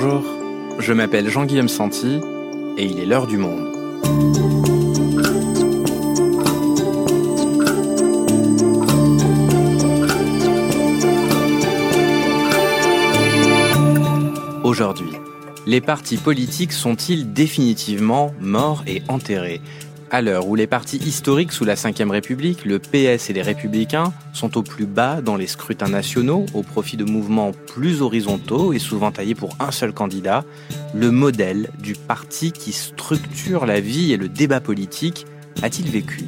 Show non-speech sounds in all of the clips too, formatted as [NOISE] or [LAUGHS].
Bonjour, je m'appelle Jean-Guillaume Santi et il est l'heure du monde. Aujourd'hui, les partis politiques sont-ils définitivement morts et enterrés? À l'heure où les partis historiques sous la Ve République, le PS et les Républicains, sont au plus bas dans les scrutins nationaux au profit de mouvements plus horizontaux et souvent taillés pour un seul candidat, le modèle du parti qui structure la vie et le débat politique a-t-il vécu?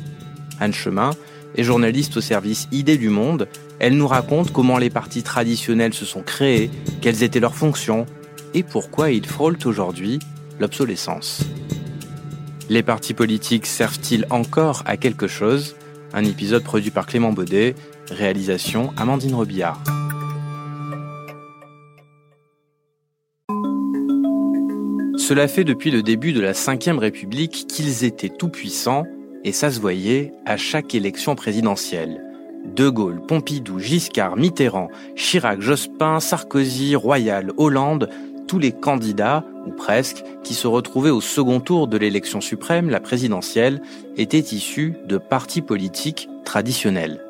Anne Chemin est journaliste au service Idées du Monde. Elle nous raconte comment les partis traditionnels se sont créés, quelles étaient leurs fonctions et pourquoi ils frôlent aujourd'hui l'obsolescence. Les partis politiques servent-ils encore à quelque chose? Un épisode produit par Clément Baudet, réalisation Amandine Robillard. Cela fait depuis le début de la Ve République qu'ils étaient tout-puissants, et ça se voyait à chaque élection présidentielle. De Gaulle, Pompidou, Giscard, Mitterrand, Chirac, Jospin, Sarkozy, Royal, Hollande, tous les candidats, ou presque, qui se retrouvaient au second tour de l'élection suprême, la présidentielle, étaient issus de partis politiques traditionnels.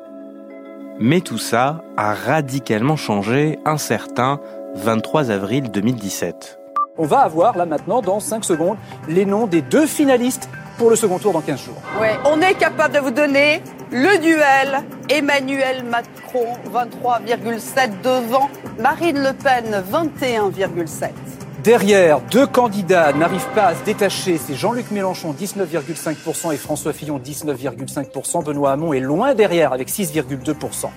Mais tout ça a radicalement changé un certain 23 avril 2017. On va avoir là maintenant, dans 5 secondes, les noms des deux finalistes pour le second tour dans 15 jours. Ouais, on est capable de vous donner le duel Emmanuel Macron 23,7 devant Marine Le Pen 21,7. Derrière, deux candidats n'arrivent pas à se détacher. C'est Jean-Luc Mélenchon, 19,5% et François Fillon, 19,5%. Benoît Hamon est loin derrière avec 6,2%.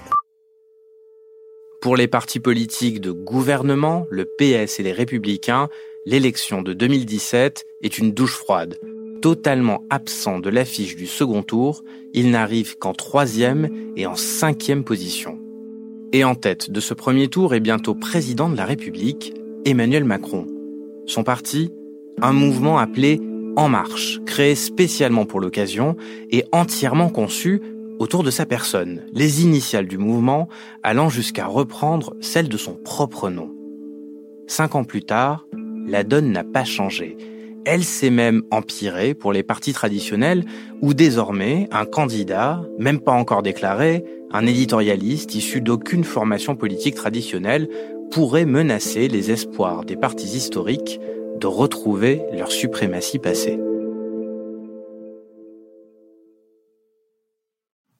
Pour les partis politiques de gouvernement, le PS et les Républicains, l'élection de 2017 est une douche froide. Totalement absent de l'affiche du second tour, il n'arrive qu'en troisième et en cinquième position. Et en tête de ce premier tour est bientôt président de la République, Emmanuel Macron. Son parti, un mouvement appelé En Marche, créé spécialement pour l'occasion et entièrement conçu autour de sa personne, les initiales du mouvement allant jusqu'à reprendre celles de son propre nom. Cinq ans plus tard, la donne n'a pas changé. Elle s'est même empirée pour les partis traditionnels où désormais un candidat, même pas encore déclaré, un éditorialiste issu d'aucune formation politique traditionnelle, pourrait menacer les espoirs des partis historiques de retrouver leur suprématie passée.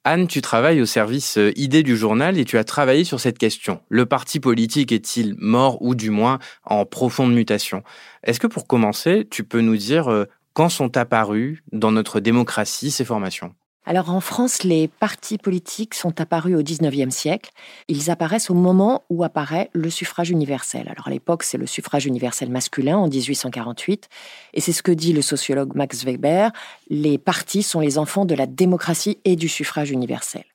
Anne, tu travailles au service euh, idée du journal et tu as travaillé sur cette question. Le parti politique est-il mort ou du moins en profonde mutation? Est-ce que pour commencer, tu peux nous dire euh, quand sont apparues dans notre démocratie ces formations? Alors en France, les partis politiques sont apparus au XIXe siècle. Ils apparaissent au moment où apparaît le suffrage universel. Alors à l'époque, c'est le suffrage universel masculin en 1848. Et c'est ce que dit le sociologue Max Weber. Les partis sont les enfants de la démocratie et du suffrage universel.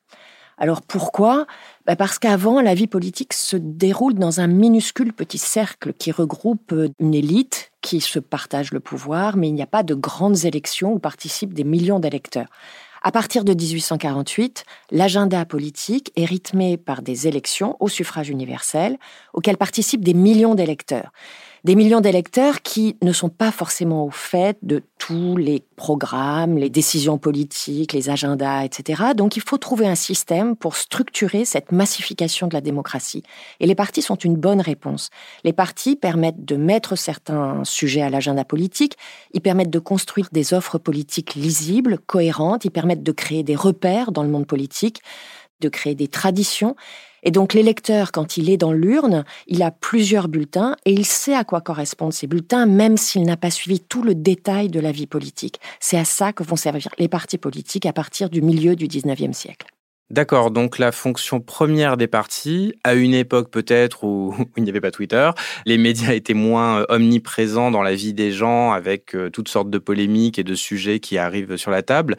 Alors pourquoi? Bah, Parce qu'avant, la vie politique se déroule dans un minuscule petit cercle qui regroupe une élite qui se partage le pouvoir, mais il n'y a pas de grandes élections où participent des millions d'électeurs. À partir de 1848, l'agenda politique est rythmé par des élections au suffrage universel auxquelles participent des millions d'électeurs des millions d'électeurs qui ne sont pas forcément au fait de tous les programmes, les décisions politiques, les agendas, etc. Donc il faut trouver un système pour structurer cette massification de la démocratie. Et les partis sont une bonne réponse. Les partis permettent de mettre certains sujets à l'agenda politique, ils permettent de construire des offres politiques lisibles, cohérentes, ils permettent de créer des repères dans le monde politique, de créer des traditions et donc l'électeur, quand il est dans l'urne, il a plusieurs bulletins et il sait à quoi correspondent ces bulletins, même s'il n'a pas suivi tout le détail de la vie politique. C'est à ça que vont servir les partis politiques à partir du milieu du 19e siècle. D'accord, donc la fonction première des partis, à une époque peut-être où, [LAUGHS] il n'y avait pas Twitter, les médias étaient moins euh, omniprésents dans la vie des gens avec euh, toutes sortes de polémiques et de sujets qui arrivent sur la table,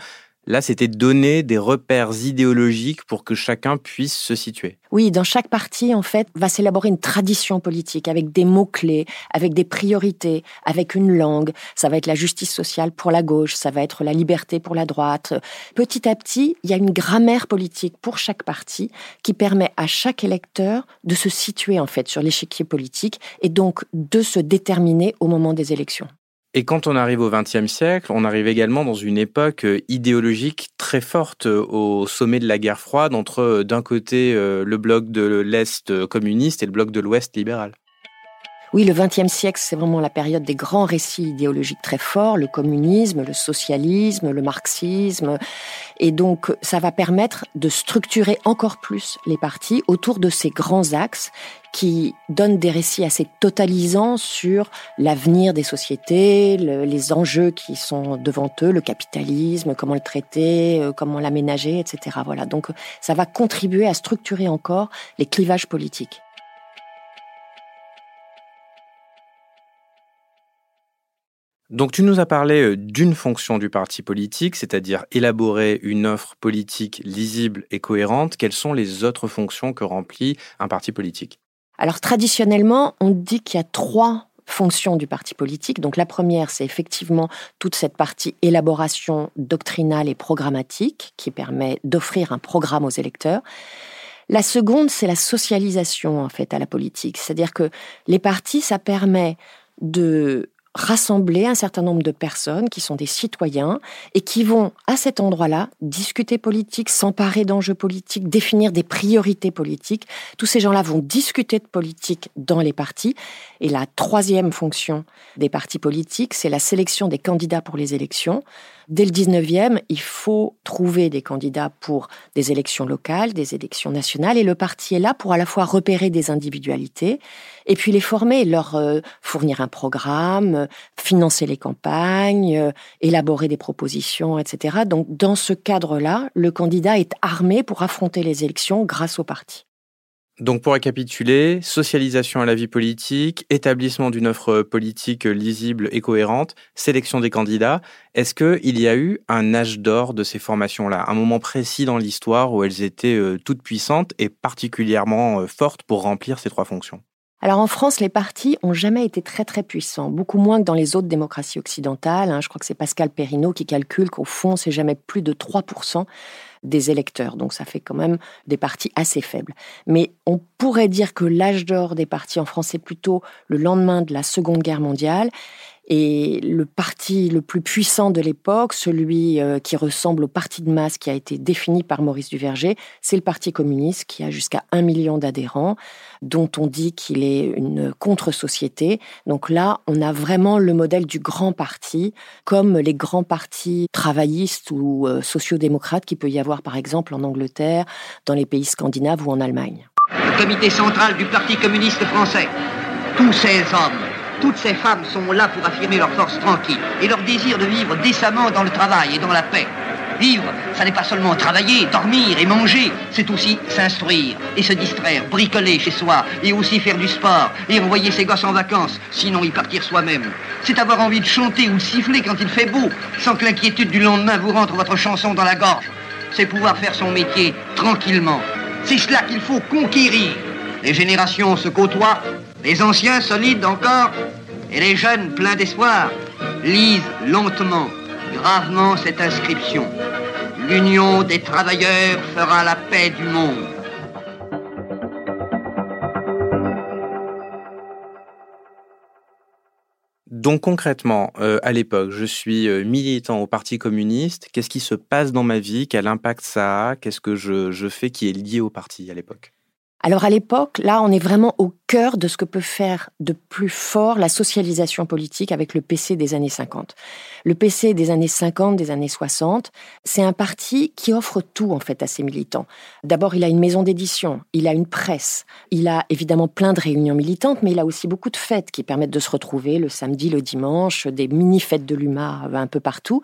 Là, c'était donner des repères idéologiques pour que chacun puisse se situer. Oui, dans chaque parti, en fait, va s'élaborer une tradition politique avec des mots-clés, avec des priorités, avec une langue. Ça va être la justice sociale pour la gauche, ça va être la liberté pour la droite. Petit à petit, il y a une grammaire politique pour chaque parti qui permet à chaque électeur de se situer, en fait, sur l'échiquier politique et donc de se déterminer au moment des élections. Et quand on arrive au XXe siècle, on arrive également dans une époque euh, idéologique très forte euh, au sommet de la guerre froide entre euh, d'un côté le bloc de l'Est communiste et le bloc de l'Ouest libéral. Oui, le XXe siècle, c'est vraiment la période des grands récits idéologiques très forts, le communisme, le socialisme, le marxisme. Et donc, ça va permettre de structurer encore plus les partis autour de ces grands axes qui donnent des récits assez totalisants sur l'avenir des sociétés, les enjeux qui sont devant eux, le capitalisme, comment le traiter, euh, comment l'aménager, etc. Voilà. Donc, ça va contribuer à structurer encore les clivages politiques. Donc tu nous as parlé euh, d'une fonction du parti politique, c'est-à-dire élaborer une offre politique lisible et cohérente. Quelles sont les autres fonctions que remplit un parti politique? Alors traditionnellement, on dit qu'il y a trois fonctions du parti politique. Donc la première, c'est effectivement toute cette partie élaboration doctrinale et programmatique qui permet d'offrir un programme aux électeurs. La seconde, c'est la socialisation en fait à la politique, c'est-à-dire que les partis, ça permet de rassembler un certain nombre de personnes qui sont des citoyens et qui vont à cet endroit-là discuter politique, s'emparer d'enjeux politiques, définir des priorités politiques. Tous ces gens-là vont discuter de politique dans les partis. Et la troisième fonction des partis politiques, c'est la sélection des candidats pour les élections. Dès le 19e, il faut trouver des candidats pour des élections locales, des élections nationales, et le parti est là pour à la fois repérer des individualités, et puis les former, leur euh, fournir un programme, financer les campagnes, euh, élaborer des propositions, etc. Donc dans ce cadre-là, le candidat est armé pour affronter les élections grâce au parti. Donc pour récapituler, socialisation à la vie politique, établissement d'une offre politique lisible et cohérente, sélection des candidats. Est-ce qu'il y a eu un âge d'or de ces formations-là, un moment précis dans l'histoire où elles étaient euh, toutes puissantes et particulièrement euh, fortes pour remplir ces trois fonctions? Alors en France, les partis ont jamais été très très puissants, beaucoup moins que dans les autres démocraties occidentales. Hein. Je crois que c'est Pascal Perrineau qui calcule qu'au fond, c'est jamais plus de 3% des électeurs. Donc ça fait quand même des partis assez faibles. Mais on pourrait dire que l'âge d'or des partis en France est plutôt le lendemain de la Seconde Guerre mondiale. Et le parti le plus puissant de l'époque, celui euh, qui ressemble au parti de masse qui a été défini par Maurice Duverger, c'est le Parti communiste qui a jusqu'à un million d'adhérents, dont on dit qu'il est une contre-société. Donc là, on a vraiment le modèle du grand parti, comme les grands partis travaillistes ou euh, sociodémocrates qu'il peut y avoir par exemple en Angleterre, dans les pays scandinaves ou en Allemagne. Le comité central du Parti communiste français, tous ces hommes toutes ces femmes sont là pour affirmer leur force tranquille et leur désir de vivre décemment dans le travail et dans la paix. Vivre, ça n'est pas seulement travailler, dormir et manger, c'est aussi s'instruire et se distraire, bricoler chez soi et aussi faire du sport et envoyer ses gosses en vacances, sinon y partir soi-même. C'est avoir envie de chanter ou siffler quand il fait beau, sans que l'inquiétude du lendemain vous rentre votre chanson dans la gorge. C'est pouvoir faire son métier tranquillement. C'est cela qu'il faut conquérir. Les générations se côtoient les anciens solides encore et les jeunes pleins d'espoir lisent lentement, gravement cette inscription. L'union des travailleurs fera la paix du monde. Donc concrètement, euh, à l'époque, je suis euh, militant au Parti communiste. Qu'est-ce qui se passe dans ma vie? Quel impact ça a? Qu'est-ce que je fais qui est lié au parti à l'époque? Alors à l'époque, là, on est vraiment au cœur de ce que peut faire de plus fort la socialisation politique avec le PC des années 50. Le PC des années 50, des années 60, c'est un parti qui offre tout en fait à ses militants. D'abord, il a une maison d'édition, il a une presse, il a évidemment plein de réunions militantes, mais il a aussi beaucoup de fêtes qui permettent de se retrouver le samedi, le dimanche, des mini-fêtes de l'UMA un peu partout.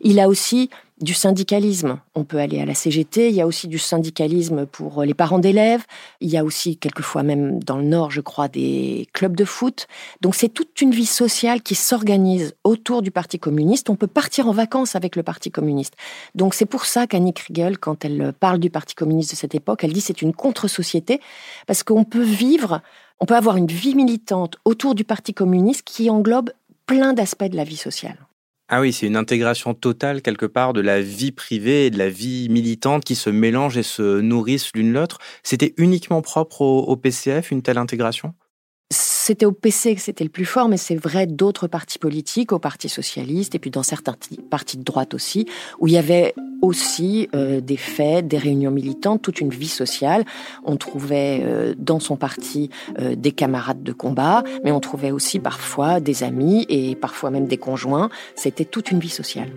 Il a aussi du syndicalisme. On peut aller à la CGT, il y a aussi du syndicalisme pour les parents d'élèves, il y a aussi quelquefois même dans le Nord, je crois, des clubs de foot. Donc c'est toute une vie sociale qui s'organise autour du Parti communiste. On peut partir en vacances avec le Parti communiste. Donc c'est pour ça qu'Annie Kriegel, quand elle parle du Parti communiste de cette époque, elle dit c'est une contre-société, parce qu'on peut vivre, on peut avoir une vie militante autour du Parti communiste qui englobe plein d'aspects de la vie sociale. Ah oui, c'est une intégration totale quelque part de la vie privée et de la vie militante qui se mélangent et se nourrissent l'une l'autre. C'était uniquement propre au, PCF, une telle intégration? C'était au PC que c'était le plus fort, mais c'est vrai d'autres partis politiques, au Parti socialiste et puis dans certains partis de droite aussi, où il y avait aussi euh, des fêtes, des réunions militantes, toute une vie sociale. On trouvait euh, dans son parti euh, des camarades de combat, mais on trouvait aussi parfois des amis et parfois même des conjoints. C'était toute une vie sociale.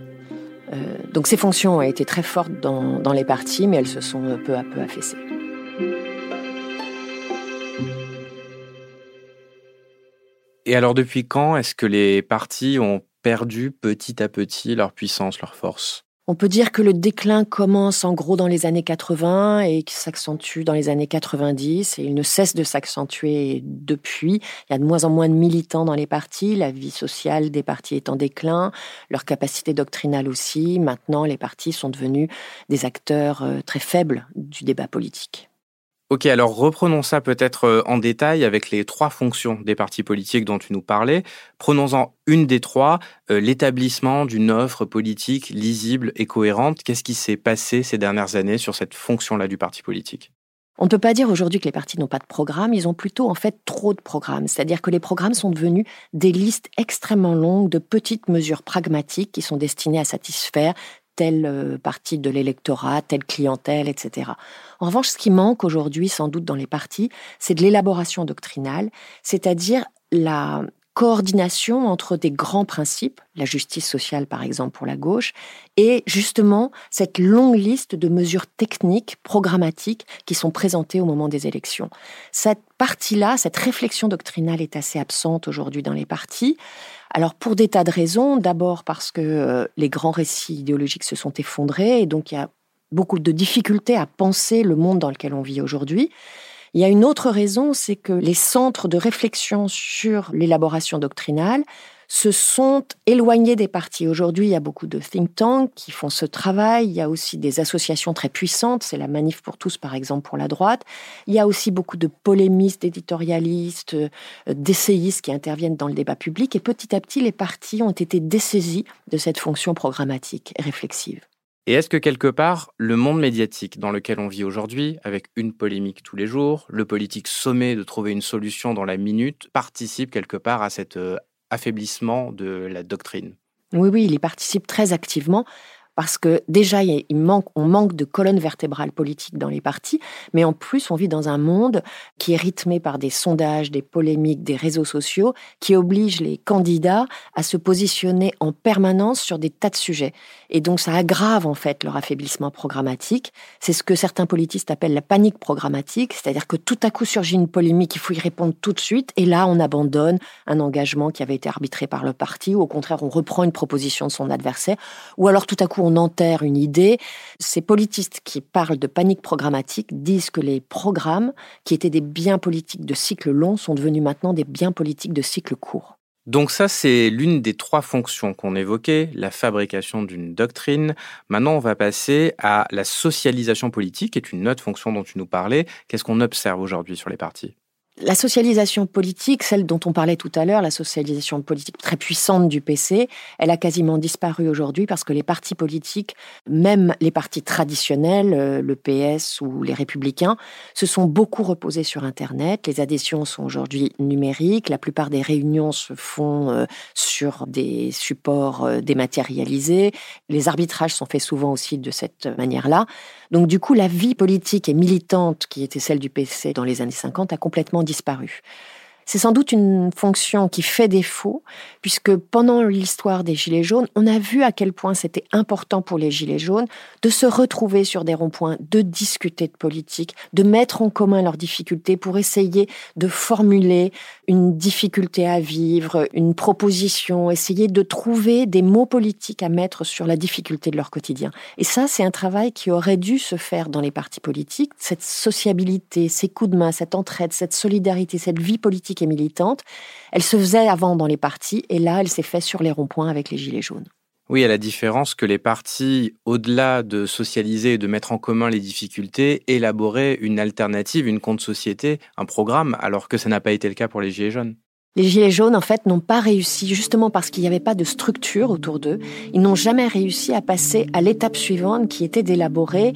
donc ces fonctions ont été très fortes dans, dans les partis, mais elles se sont peu à peu affaissées. Et alors depuis quand est-ce que les partis ont perdu petit à petit leur puissance, leur force? On peut dire que le déclin commence en gros dans les années 80 et qui s'accentue dans les années 90 et il ne cesse de s'accentuer depuis. Il y a de moins en moins de militants dans les partis, la vie sociale des partis est en déclin, leur capacité doctrinale aussi. Maintenant, les partis sont devenus des acteurs euh, très faibles du débat politique. Ok, alors reprenons ça peut-être euh, en détail avec les trois fonctions des partis politiques dont tu nous parlais. Prenons-en une des trois, euh, l'établissement d'une offre politique lisible et cohérente. Qu'est-ce qui s'est passé ces dernières années sur cette fonction-là du parti politique? On ne peut pas dire aujourd'hui que les partis n'ont pas de programme, ils ont plutôt en fait trop de programmes. C'est-à-dire que les programmes sont devenus des listes extrêmement longues de petites mesures pragmatiques qui sont destinées à satisfaire telle euh, partie de l'électorat, telle clientèle, etc. En revanche, ce qui manque aujourd'hui, sans doute dans les partis, c'est de l'élaboration doctrinale, c'est-à-dire la coordination entre des grands principes, la justice sociale par exemple pour la gauche, et justement cette longue liste de mesures techniques, programmatiques qui sont présentées au moment des élections. Cette partie-là, cette réflexion doctrinale est assez absente aujourd'hui dans les partis. Alors pour des tas de raisons, d'abord parce que euh, les grands récits idéologiques se sont effondrés et donc il y a beaucoup de difficultés à penser le monde dans lequel on vit aujourd'hui. Il y a une autre raison, c'est que les centres de réflexion sur l'élaboration doctrinale se sont éloignés des partis. Aujourd'hui, il y a beaucoup de think tanks qui font ce travail. Il y a aussi des associations très puissantes. C'est la Manif pour tous, par exemple, pour la droite. Il y a aussi beaucoup de polémistes, d'éditorialistes, euh, d'essayistes qui interviennent dans le débat public. Et petit à petit, les partis ont été dessaisis de cette fonction programmatique et réflexive. Et est-ce que quelque part, le monde médiatique dans lequel on vit aujourd'hui, avec une polémique tous les jours, le politique sommé de trouver une solution dans la minute, participe quelque part à cet euh, affaiblissement de la doctrine. Oui, oui, il y participe très activement parce que déjà, il manque, on manque de colonne vertébrale politique dans les partis, mais en plus, on vit dans un monde qui est rythmé par des sondages, des polémiques, des réseaux sociaux, qui obligent les candidats à se positionner en permanence sur des tas de sujets. Et donc, ça aggrave en fait leur affaiblissement programmatique. C'est ce que certains politistes appellent la panique programmatique, c'est-à-dire que tout à coup surgit une polémique, il faut y répondre tout de suite, et là, on abandonne un engagement qui avait été arbitré par le parti, ou au contraire, on reprend une proposition de son adversaire, ou alors tout à coup, on enterre une idée. Ces politistes qui parlent de panique programmatique disent que les programmes, qui étaient des biens politiques de cycle long, sont devenus maintenant des biens politiques de cycle court. Donc ça, c'est l'une des trois fonctions qu'on évoquait, la fabrication d'une doctrine. Maintenant, on va passer à la socialisation politique, qui est une autre fonction dont tu nous parlais. Qu'est-ce qu'on observe aujourd'hui sur les partis? La socialisation politique, celle dont on parlait tout à l'heure, la socialisation politique très puissante du PC, elle a quasiment disparu aujourd'hui parce que les partis politiques, même les partis traditionnels, euh, le PS ou les républicains, se sont beaucoup reposés sur Internet. Les adhésions sont aujourd'hui numériques. La plupart des réunions se font euh, sur des supports euh, dématérialisés. Les arbitrages sont faits souvent aussi de cette manière-là. Donc du coup, la vie politique et militante qui était celle du PC dans les années 50 a complètement disparu. C'est sans doute une fonction qui fait défaut, puisque pendant l'histoire des Gilets jaunes, on a vu à quel point c'était important pour les Gilets jaunes de se retrouver sur des ronds-points, de discuter de politique, de mettre en commun leurs difficultés pour essayer de formuler une difficulté à vivre, une proposition, essayer de trouver des mots politiques à mettre sur la difficulté de leur quotidien. Et ça, c'est un travail qui aurait dû se faire dans les partis politiques, cette sociabilité, ces coups de main, cette entraide, cette solidarité, cette vie politique et militante, elle se faisait avant dans les partis et là, elle s'est faite sur les ronds-points avec les Gilets jaunes. Oui, à la différence que les partis, au-delà de socialiser et de mettre en commun les difficultés, élaboraient une alternative, une contre-société, un programme, alors que ça n'a pas été le cas pour les Gilets jaunes. Les Gilets jaunes, en fait, n'ont pas réussi, justement parce qu'il n'y avait pas de structure autour d'eux, ils n'ont jamais réussi à passer à l'étape suivante qui était d'élaborer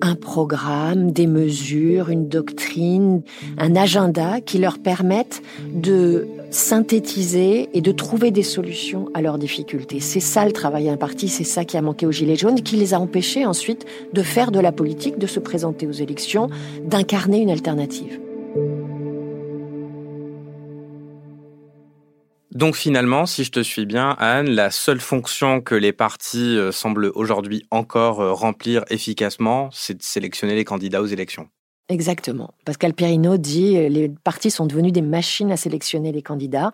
un programme, des mesures, une doctrine, un agenda qui leur permettent de synthétiser et de trouver des solutions à leurs difficultés. C'est ça le travail d'un parti, c'est ça qui a manqué aux Gilets jaunes, qui les a empêchés ensuite de faire de la politique, de se présenter aux élections, d'incarner une alternative. Donc finalement, si je te suis bien, Anne, la seule fonction que les partis euh, semblent aujourd'hui encore euh, remplir efficacement, c'est de sélectionner les candidats aux élections. Exactement. Pascal Perrineau dit euh, les partis sont devenus des machines à sélectionner les candidats.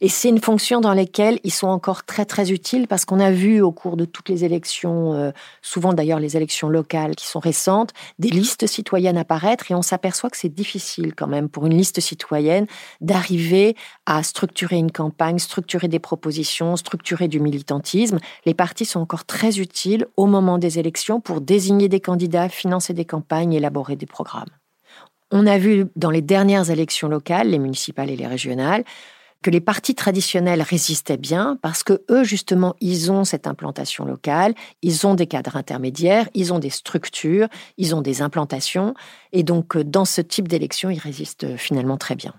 Et c'est une fonction dans laquelle ils sont encore très très utiles parce qu'on a vu au cours de toutes les élections, euh, souvent d'ailleurs les élections locales qui sont récentes, des listes citoyennes apparaître et on s'aperçoit que c'est difficile quand même pour une liste citoyenne d'arriver à structurer une campagne, structurer des propositions, structurer du militantisme. Les partis sont encore très utiles au moment des élections pour désigner des candidats, financer des campagnes, élaborer des programmes. On a vu dans les dernières élections locales, les municipales et les régionales, que les partis traditionnels résistaient bien parce que eux, justement, ils ont cette implantation locale, ils ont des cadres intermédiaires, ils ont des structures, ils ont des implantations. Et donc, euh, dans ce type d'élection, ils résistent euh, finalement très bien.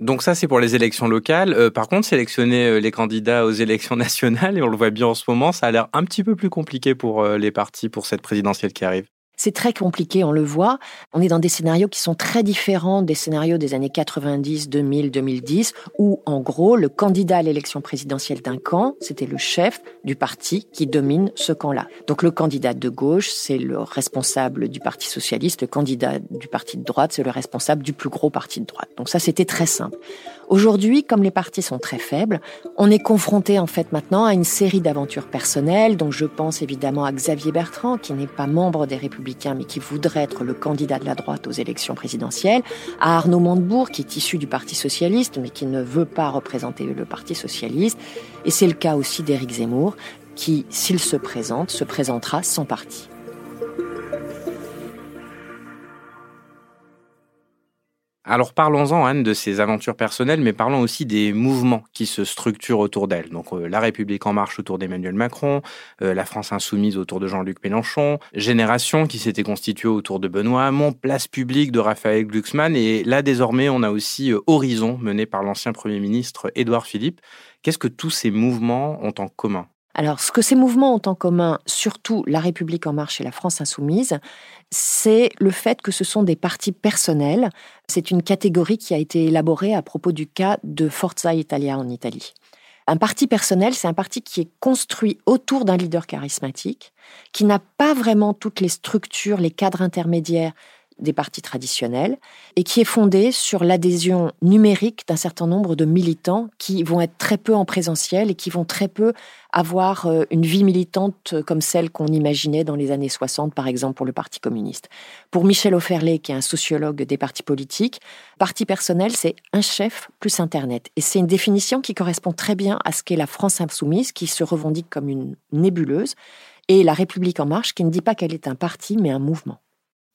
Donc ça, c'est pour les élections locales. Euh, par contre, sélectionner les candidats aux élections [LAUGHS] nationales, et on le voit bien en ce moment, ça a l'air un petit peu plus compliqué pour les partis pour cette présidentielle qui arrive. C'est très compliqué, on le voit. On est dans des scénarios qui sont très différents des scénarios des années 90, 2000, 2010, où en gros, le candidat à l'élection présidentielle d'un camp, c'était le chef du parti qui domine ce camp-là. Donc le candidat de gauche, c'est le responsable du Parti socialiste, le candidat du parti de droite, c'est le responsable du plus gros parti de droite. Donc ça, c'était très simple. Aujourd'hui, comme les partis sont très faibles, on est confronté en fait maintenant à une série d'aventures personnelles, dont je pense évidemment à Xavier Bertrand, qui n'est pas membre des Républicains, mais qui voudrait être le candidat de la droite aux élections présidentielles, à Arnaud Montebourg, qui est issu du Parti socialiste, mais qui ne veut pas représenter le Parti socialiste, et c'est le cas aussi d'Éric Zemmour, qui, s'il se présente, se présentera sans parti. Alors parlons-en, Anne, de ses aventures personnelles, mais parlons aussi des mouvements qui se structurent autour d'elle. Donc euh, La République en marche autour d'Emmanuel Macron, euh, La France insoumise autour de Jean-Luc Mélenchon, Génération qui s'était constituée autour de Benoît Hamon, Place publique de Raphaël Glucksmann, et là désormais on a aussi euh, Horizon mené par l'ancien Premier ministre Édouard Philippe. Qu'est-ce que tous ces mouvements ont en commun? Alors, ce que ces mouvements ont en commun, surtout La République en marche et la France insoumise, c'est le fait que ce sont des partis personnels. C'est une catégorie qui a été élaborée à propos du cas de Forza Italia en Italie. Un parti personnel, c'est un parti qui est construit autour d'un leader charismatique, qui n'a pas vraiment toutes les structures, les cadres intermédiaires des partis traditionnels et qui est fondé sur l'adhésion numérique d'un certain nombre de militants qui vont être très peu en présentiel et qui vont très peu avoir euh, une vie militante comme celle qu'on imaginait dans les années 60, par exemple, pour le Parti communiste. Pour Michel Offerlé, qui est un sociologue des partis politiques, parti personnel, c'est un chef plus Internet. Et c'est une définition qui correspond très bien à ce qu'est la France insoumise, qui se revendique comme une nébuleuse, et la République en marche, qui ne dit pas qu'elle est un parti, mais un mouvement.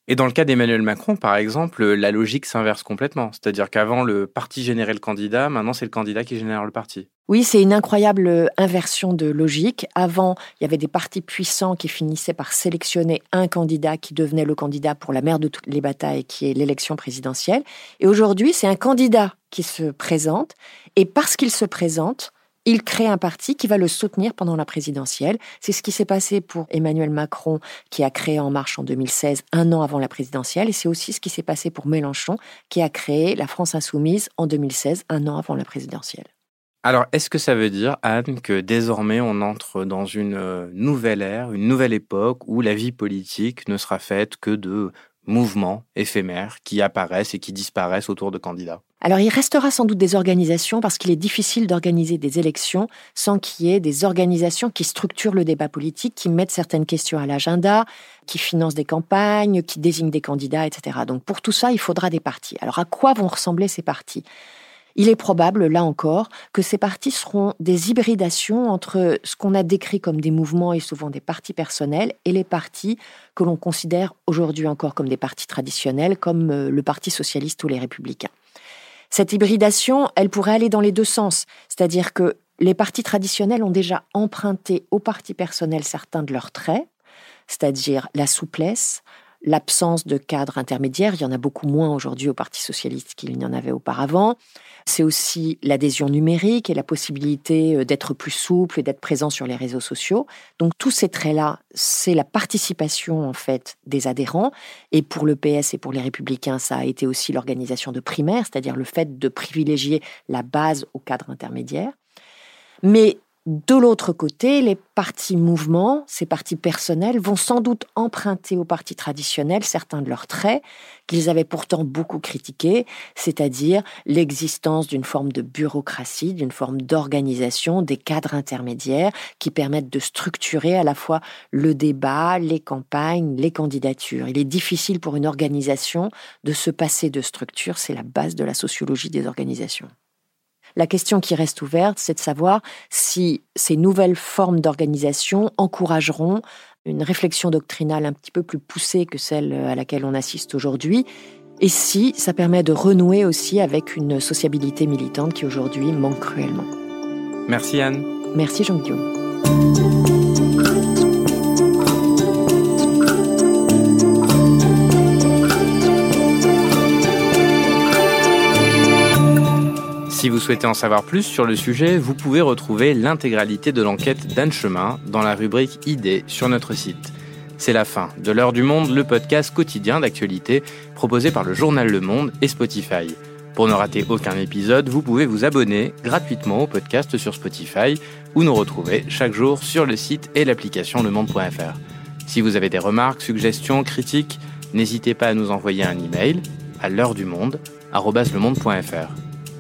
Et dans le cas d'Emmanuel Macron, par exemple, la logique s'inverse complètement. C'est-à-dire qu'avant, le parti générait le candidat, maintenant c'est le candidat qui génère le parti. Oui, c'est une incroyable inversion de logique. Avant, il y avait des partis puissants qui finissaient par sélectionner un candidat qui devenait le candidat pour la mère de toutes les batailles, qui est l'élection présidentielle. Et aujourd'hui, c'est un candidat qui se présente. Et parce qu'il se présente, il crée un parti qui va le soutenir pendant la présidentielle. C'est ce qui s'est passé pour Emmanuel Macron, qui a créé En Marche en 2016, un an avant la présidentielle, et c'est aussi ce qui s'est passé pour Mélenchon, qui a créé la France Insoumise en 2016, un an avant la présidentielle. Alors, est-ce que ça veut dire, Anne, que désormais on entre dans une euh, nouvelle ère, une nouvelle époque où la vie politique ne sera faite que de mouvements éphémères qui apparaissent et qui disparaissent autour de candidats? Alors il restera sans doute des organisations parce qu'il est difficile d'organiser des élections sans qu'il y ait des organisations qui structurent le débat politique, qui mettent certaines questions à l'agenda, qui financent des campagnes, qui désignent des candidats, etc. Donc pour tout ça, il faudra des partis. Alors à quoi vont ressembler ces partis? Il est probable, là encore, que ces partis seront des hybridations entre ce qu'on a décrit comme des mouvements et souvent des partis personnels et les partis que l'on considère aujourd'hui encore comme des partis traditionnels, comme euh, le Parti socialiste ou les républicains. Cette hybridation, elle pourrait aller dans les deux sens, c'est-à-dire que les partis traditionnels ont déjà emprunté aux partis personnels certains de leurs traits, c'est-à-dire la souplesse, l'absence de cadre intermédiaire. Il y en a beaucoup moins aujourd'hui au Parti socialiste qu'il n'y en avait auparavant. C'est aussi l'adhésion numérique et la possibilité euh, d'être plus souple et d'être présent sur les réseaux sociaux. Donc tous ces traits-là, c'est la participation en fait des adhérents. Et pour le PS et pour les républicains, ça a été aussi l'organisation de primaires, c'est-à-dire le fait de privilégier la base au cadre intermédiaire. Mais de l'autre côté, les partis mouvements, ces partis personnels, vont sans doute emprunter aux partis traditionnels certains de leurs traits qu'ils avaient pourtant beaucoup critiqués, c'est-à-dire l'existence d'une forme de bureaucratie, d'une forme d'organisation, des cadres intermédiaires qui permettent de structurer à la fois le débat, les campagnes, les candidatures. Il est difficile pour une organisation de se passer de structure, c'est la base de la sociologie des organisations. La question qui reste ouverte, c'est de savoir si ces nouvelles formes d'organisation encourageront une réflexion doctrinale un petit peu plus poussée que celle à laquelle on assiste aujourd'hui, et si ça permet de renouer aussi avec une sociabilité militante qui aujourd'hui manque cruellement. Merci Anne. Merci Jean-Guillaume. Si vous souhaitez en savoir plus sur le sujet, vous pouvez retrouver l'intégralité de l'enquête d'Anne Chemin dans la rubrique Idées sur notre site. C'est la fin de l'heure du monde, le podcast quotidien d'actualité proposé par le journal Le Monde et Spotify. Pour ne rater aucun épisode, vous pouvez vous abonner gratuitement au podcast sur Spotify ou nous retrouver chaque jour sur le site et l'application lemonde.fr. Si vous avez des remarques, suggestions, critiques, n'hésitez pas à nous envoyer un email à l'heure du monde